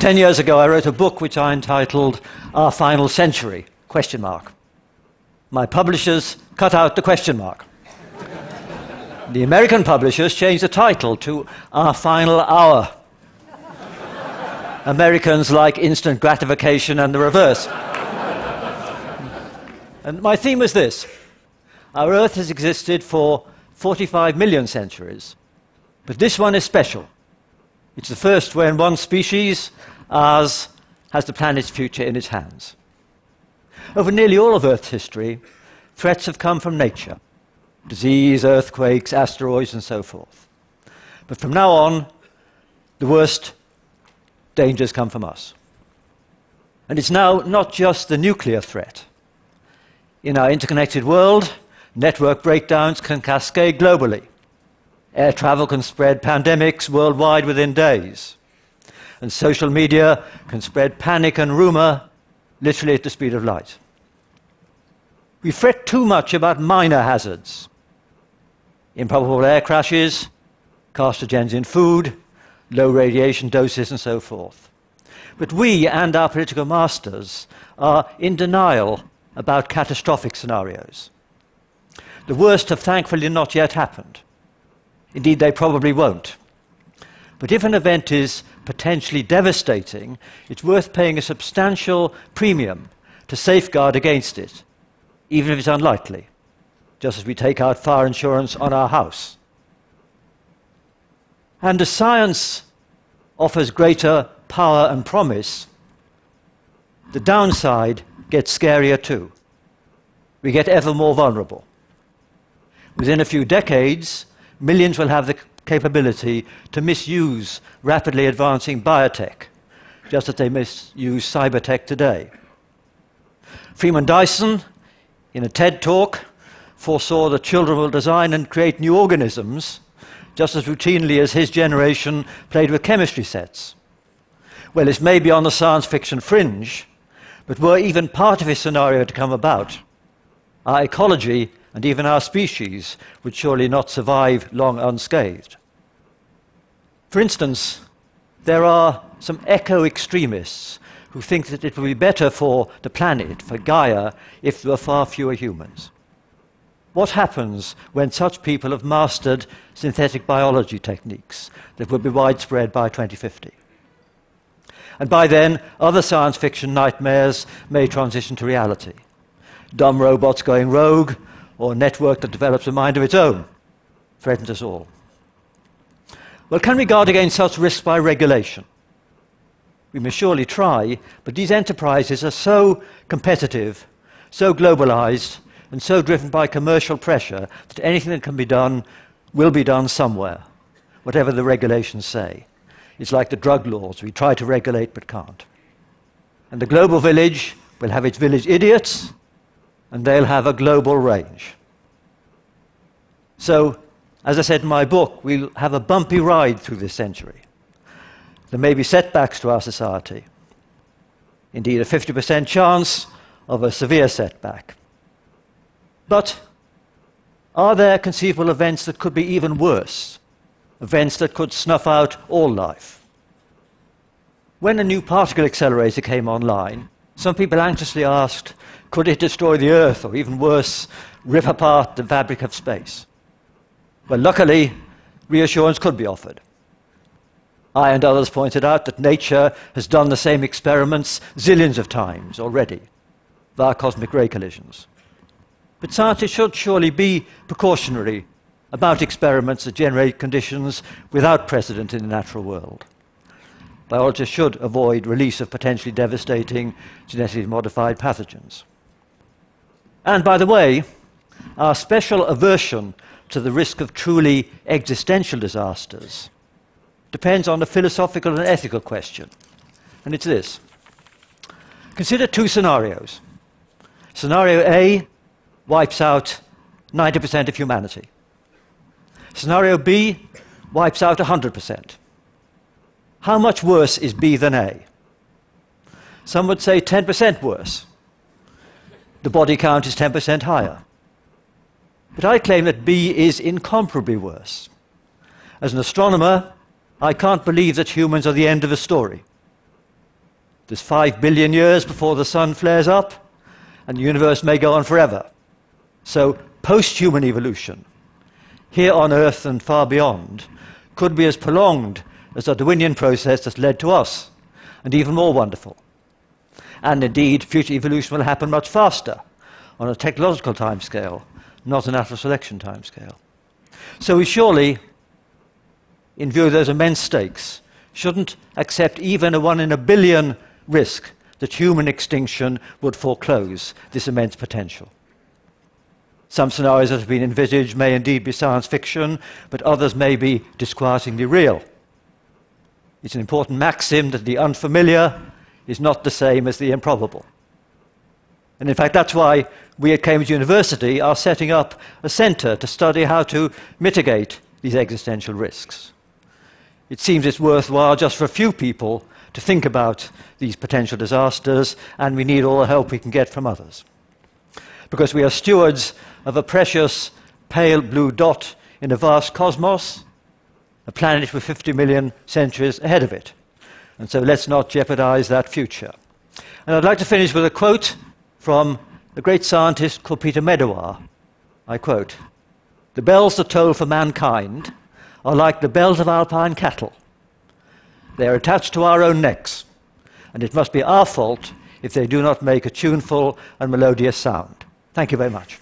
Ten years ago, I wrote a book which I entitled Our Final Century, question mark. My publishers cut out the question mark. the American publishers changed the title to Our Final Hour. Americans like instant gratification and the reverse. and my theme is this Our Earth has existed for 45 million centuries, but this one is special. It's the first when one species, ours, has the planet's future in its hands. Over nearly all of Earth's history, threats have come from nature disease, earthquakes, asteroids, and so forth. But from now on, the worst dangers come from us. And it's now not just the nuclear threat. In our interconnected world, network breakdowns can cascade globally. Air travel can spread pandemics worldwide within days. And social media can spread panic and rumor literally at the speed of light. We fret too much about minor hazards improbable air crashes, carcinogens in food, low radiation doses, and so forth. But we and our political masters are in denial about catastrophic scenarios. The worst have thankfully not yet happened. Indeed, they probably won't. But if an event is potentially devastating, it's worth paying a substantial premium to safeguard against it, even if it's unlikely, just as we take out fire insurance on our house. And as science offers greater power and promise, the downside gets scarier too. We get ever more vulnerable. Within a few decades, millions will have the capability to misuse rapidly advancing biotech, just as they misuse cybertech today. Freeman Dyson, in a TED talk, foresaw that children will design and create new organisms just as routinely as his generation played with chemistry sets. Well, this may be on the science fiction fringe, but were even part of his scenario to come about, our ecology and even our species would surely not survive long unscathed. For instance, there are some eco extremists who think that it would be better for the planet, for Gaia, if there were far fewer humans. What happens when such people have mastered synthetic biology techniques that will be widespread by 2050? And by then, other science fiction nightmares may transition to reality. Dumb robots going rogue, or a network that develops a mind of its own, threatens us all. Well, can we guard against such risks by regulation? We may surely try, but these enterprises are so competitive, so globalized, and so driven by commercial pressure that anything that can be done will be done somewhere, whatever the regulations say. It's like the drug laws. We try to regulate but can't. And the global village will have its village idiots, and they'll have a global range. So, as I said in my book, we'll have a bumpy ride through this century. There may be setbacks to our society. Indeed, a 50% chance of a severe setback. But are there conceivable events that could be even worse? events that could snuff out all life. When a new particle accelerator came online, some people anxiously asked, could it destroy the Earth, or even worse, rip apart the fabric of space? Well, luckily, reassurance could be offered. I and others pointed out that nature has done the same experiments zillions of times already via cosmic ray collisions. But scientists should surely be precautionary about experiments that generate conditions without precedent in the natural world. Biologists should avoid release of potentially devastating genetically modified pathogens. And by the way, our special aversion to the risk of truly existential disasters depends on a philosophical and ethical question. And it's this Consider two scenarios. Scenario A wipes out 90% of humanity. Scenario B wipes out 100%. How much worse is B than A? Some would say 10% worse. The body count is 10% higher. But I claim that B is incomparably worse. As an astronomer, I can't believe that humans are the end of the story. There's five billion years before the sun flares up, and the universe may go on forever. So, post human evolution, here on Earth and far beyond, could be as prolonged as the Darwinian process that's led to us, and even more wonderful. And indeed, future evolution will happen much faster on a technological timescale, not a natural selection timescale. So we surely, in view of those immense stakes, shouldn't accept even a one in a billion risk that human extinction would foreclose this immense potential. Some scenarios that have been envisaged may indeed be science fiction, but others may be disquietingly real. It's an important maxim that the unfamiliar is not the same as the improbable. And in fact, that's why we at Cambridge University are setting up a centre to study how to mitigate these existential risks. It seems it's worthwhile just for a few people to think about these potential disasters, and we need all the help we can get from others. Because we are stewards of a precious pale blue dot in a vast cosmos, a planet with 50 million centuries ahead of it. And so let's not jeopardize that future. And I'd like to finish with a quote from a great scientist called Peter Medawar. I quote The bells that toll for mankind are like the bells of alpine cattle. They are attached to our own necks, and it must be our fault if they do not make a tuneful and melodious sound. Thank you very much.